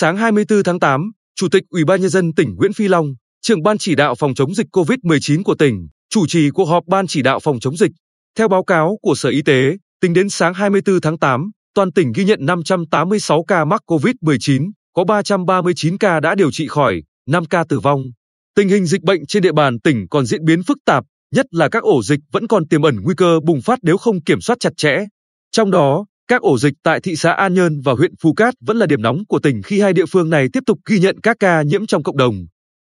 Sáng 24 tháng 8, Chủ tịch Ủy ban nhân dân tỉnh Nguyễn Phi Long, trưởng ban chỉ đạo phòng chống dịch COVID-19 của tỉnh, chủ trì cuộc họp ban chỉ đạo phòng chống dịch. Theo báo cáo của Sở Y tế, tính đến sáng 24 tháng 8, toàn tỉnh ghi nhận 586 ca mắc COVID-19, có 339 ca đã điều trị khỏi, 5 ca tử vong. Tình hình dịch bệnh trên địa bàn tỉnh còn diễn biến phức tạp, nhất là các ổ dịch vẫn còn tiềm ẩn nguy cơ bùng phát nếu không kiểm soát chặt chẽ. Trong đó, các ổ dịch tại thị xã An Nhơn và huyện Phú Cát vẫn là điểm nóng của tỉnh khi hai địa phương này tiếp tục ghi nhận các ca nhiễm trong cộng đồng.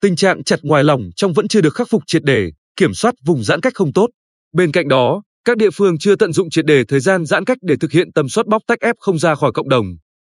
Tình trạng chặt ngoài lỏng trong vẫn chưa được khắc phục triệt để, kiểm soát vùng giãn cách không tốt. Bên cạnh đó, các địa phương chưa tận dụng triệt để thời gian giãn cách để thực hiện tầm soát bóc tách F không ra khỏi cộng đồng.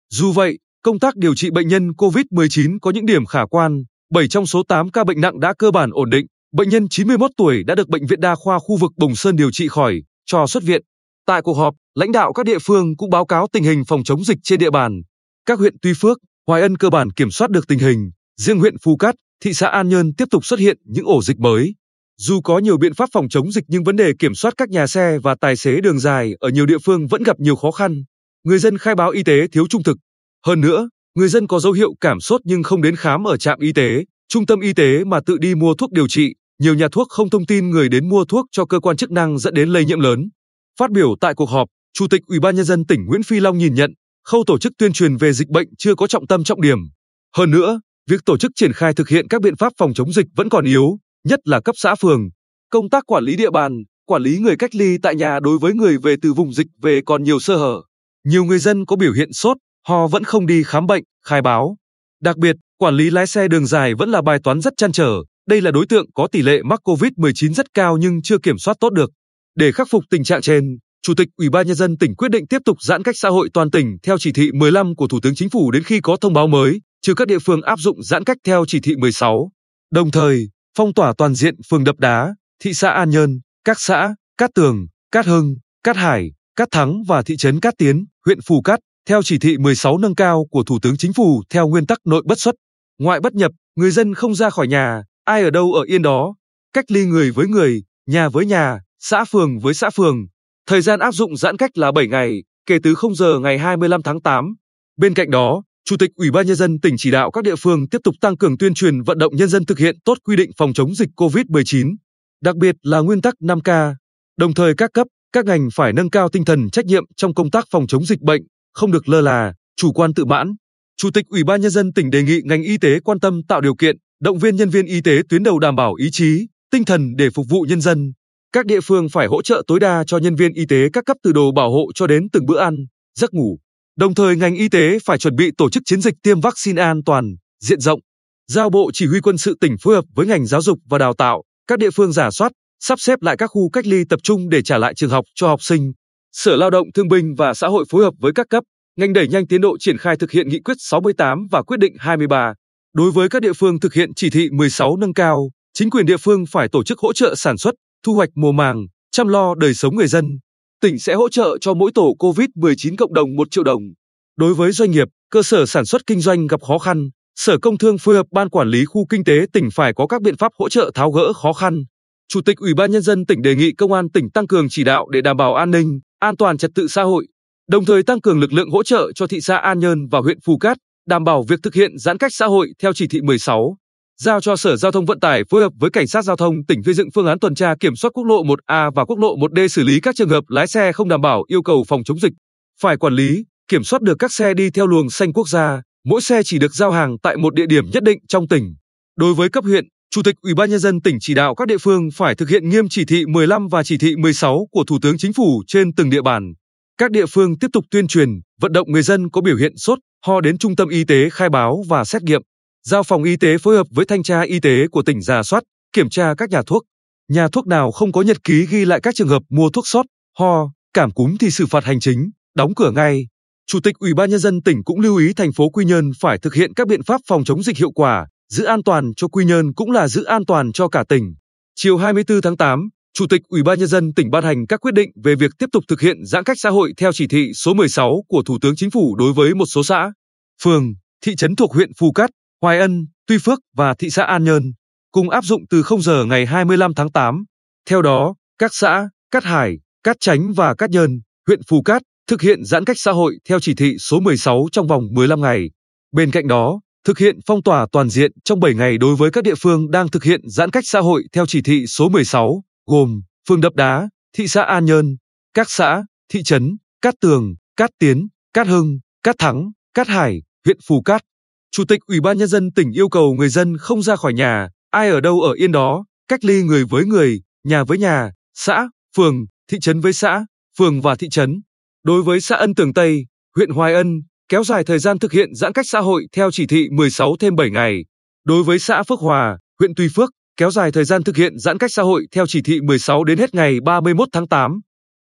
Dù vậy, công tác điều trị bệnh nhân COVID-19 có những điểm khả quan, 7 trong số 8 ca bệnh nặng đã cơ bản ổn định, bệnh nhân 91 tuổi đã được bệnh viện đa khoa khu vực Bồng Sơn điều trị khỏi, cho xuất viện. Tại cuộc họp, lãnh đạo các địa phương cũng báo cáo tình hình phòng chống dịch trên địa bàn. Các huyện Tuy Phước, Hoài Ân cơ bản kiểm soát được tình hình, riêng huyện Phú Cát, thị xã An Nhơn tiếp tục xuất hiện những ổ dịch mới. Dù có nhiều biện pháp phòng chống dịch nhưng vấn đề kiểm soát các nhà xe và tài xế đường dài ở nhiều địa phương vẫn gặp nhiều khó khăn. Người dân khai báo y tế thiếu trung thực. Hơn nữa, người dân có dấu hiệu cảm sốt nhưng không đến khám ở trạm y tế, trung tâm y tế mà tự đi mua thuốc điều trị. Nhiều nhà thuốc không thông tin người đến mua thuốc cho cơ quan chức năng dẫn đến lây nhiễm lớn. Phát biểu tại cuộc họp, Chủ tịch Ủy ban nhân dân tỉnh Nguyễn Phi Long nhìn nhận, khâu tổ chức tuyên truyền về dịch bệnh chưa có trọng tâm trọng điểm. Hơn nữa, việc tổ chức triển khai thực hiện các biện pháp phòng chống dịch vẫn còn yếu, nhất là cấp xã phường. Công tác quản lý địa bàn, quản lý người cách ly tại nhà đối với người về từ vùng dịch về còn nhiều sơ hở. Nhiều người dân có biểu hiện sốt, ho vẫn không đi khám bệnh, khai báo. Đặc biệt, quản lý lái xe đường dài vẫn là bài toán rất chăn trở. Đây là đối tượng có tỷ lệ mắc COVID-19 rất cao nhưng chưa kiểm soát tốt được. Để khắc phục tình trạng trên, Chủ tịch Ủy ban nhân dân tỉnh quyết định tiếp tục giãn cách xã hội toàn tỉnh theo chỉ thị 15 của Thủ tướng Chính phủ đến khi có thông báo mới, trừ các địa phương áp dụng giãn cách theo chỉ thị 16. Đồng thời, phong tỏa toàn diện phường Đập Đá, thị xã An Nhơn, các xã Cát Tường, Cát Hưng, Cát Hải, Cát Thắng và thị trấn Cát Tiến, huyện Phù Cát theo chỉ thị 16 nâng cao của Thủ tướng Chính phủ theo nguyên tắc nội bất xuất, ngoại bất nhập, người dân không ra khỏi nhà, ai ở đâu ở yên đó, cách ly người với người, nhà với nhà, xã phường với xã phường. Thời gian áp dụng giãn cách là 7 ngày, kể từ 0 giờ ngày 25 tháng 8. Bên cạnh đó, Chủ tịch Ủy ban nhân dân tỉnh chỉ đạo các địa phương tiếp tục tăng cường tuyên truyền vận động nhân dân thực hiện tốt quy định phòng chống dịch COVID-19, đặc biệt là nguyên tắc 5K. Đồng thời các cấp, các ngành phải nâng cao tinh thần trách nhiệm trong công tác phòng chống dịch bệnh, không được lơ là, chủ quan tự mãn. Chủ tịch Ủy ban nhân dân tỉnh đề nghị ngành y tế quan tâm tạo điều kiện, động viên nhân viên y tế tuyến đầu đảm bảo ý chí, tinh thần để phục vụ nhân dân. Các địa phương phải hỗ trợ tối đa cho nhân viên y tế các cấp từ đồ bảo hộ cho đến từng bữa ăn, giấc ngủ. Đồng thời ngành y tế phải chuẩn bị tổ chức chiến dịch tiêm vaccine an toàn, diện rộng. Giao Bộ Chỉ huy quân sự tỉnh phối hợp với ngành giáo dục và đào tạo, các địa phương giả soát, sắp xếp lại các khu cách ly tập trung để trả lại trường học cho học sinh. Sở Lao động Thương binh và Xã hội phối hợp với các cấp, ngành đẩy nhanh tiến độ triển khai thực hiện nghị quyết 68 và quyết định 23. Đối với các địa phương thực hiện chỉ thị 16 nâng cao, chính quyền địa phương phải tổ chức hỗ trợ sản xuất, thu hoạch mùa màng, chăm lo đời sống người dân. Tỉnh sẽ hỗ trợ cho mỗi tổ COVID-19 cộng đồng 1 triệu đồng. Đối với doanh nghiệp, cơ sở sản xuất kinh doanh gặp khó khăn, Sở Công Thương phối hợp Ban Quản lý Khu Kinh tế tỉnh phải có các biện pháp hỗ trợ tháo gỡ khó khăn. Chủ tịch Ủy ban Nhân dân tỉnh đề nghị Công an tỉnh tăng cường chỉ đạo để đảm bảo an ninh, an toàn trật tự xã hội, đồng thời tăng cường lực lượng hỗ trợ cho thị xã An Nhơn và huyện Phù Cát, đảm bảo việc thực hiện giãn cách xã hội theo chỉ thị 16 giao cho Sở Giao thông Vận tải phối hợp với Cảnh sát Giao thông tỉnh xây dựng phương án tuần tra kiểm soát quốc lộ 1A và quốc lộ 1D xử lý các trường hợp lái xe không đảm bảo yêu cầu phòng chống dịch. Phải quản lý, kiểm soát được các xe đi theo luồng xanh quốc gia, mỗi xe chỉ được giao hàng tại một địa điểm nhất định trong tỉnh. Đối với cấp huyện, Chủ tịch Ủy ban nhân dân tỉnh chỉ đạo các địa phương phải thực hiện nghiêm chỉ thị 15 và chỉ thị 16 của Thủ tướng Chính phủ trên từng địa bàn. Các địa phương tiếp tục tuyên truyền, vận động người dân có biểu hiện sốt, ho đến trung tâm y tế khai báo và xét nghiệm. Giao phòng y tế phối hợp với thanh tra y tế của tỉnh giả soát, kiểm tra các nhà thuốc. Nhà thuốc nào không có nhật ký ghi lại các trường hợp mua thuốc sốt, ho, cảm cúm thì xử phạt hành chính, đóng cửa ngay. Chủ tịch Ủy ban nhân dân tỉnh cũng lưu ý thành phố Quy Nhơn phải thực hiện các biện pháp phòng chống dịch hiệu quả, giữ an toàn cho Quy Nhơn cũng là giữ an toàn cho cả tỉnh. Chiều 24 tháng 8, Chủ tịch Ủy ban nhân dân tỉnh ban hành các quyết định về việc tiếp tục thực hiện giãn cách xã hội theo chỉ thị số 16 của Thủ tướng Chính phủ đối với một số xã, phường, thị trấn thuộc huyện Phù Cát, Hoài Ân, Tuy Phước và thị xã An Nhơn, cùng áp dụng từ 0 giờ ngày 25 tháng 8. Theo đó, các xã Cát Hải, Cát Chánh và Cát Nhơn, huyện Phù Cát thực hiện giãn cách xã hội theo chỉ thị số 16 trong vòng 15 ngày. Bên cạnh đó, thực hiện phong tỏa toàn diện trong 7 ngày đối với các địa phương đang thực hiện giãn cách xã hội theo chỉ thị số 16, gồm phường Đập Đá, thị xã An Nhơn, các xã, thị trấn, Cát Tường, Cát Tiến, Cát Hưng, Cát Thắng, Cát Hải, huyện Phù Cát. Chủ tịch Ủy ban nhân dân tỉnh yêu cầu người dân không ra khỏi nhà, ai ở đâu ở yên đó, cách ly người với người, nhà với nhà, xã, phường, thị trấn với xã, phường và thị trấn. Đối với xã Ân Tường Tây, huyện Hoài Ân, kéo dài thời gian thực hiện giãn cách xã hội theo chỉ thị 16 thêm 7 ngày. Đối với xã Phước Hòa, huyện Tuy Phước, kéo dài thời gian thực hiện giãn cách xã hội theo chỉ thị 16 đến hết ngày 31 tháng 8.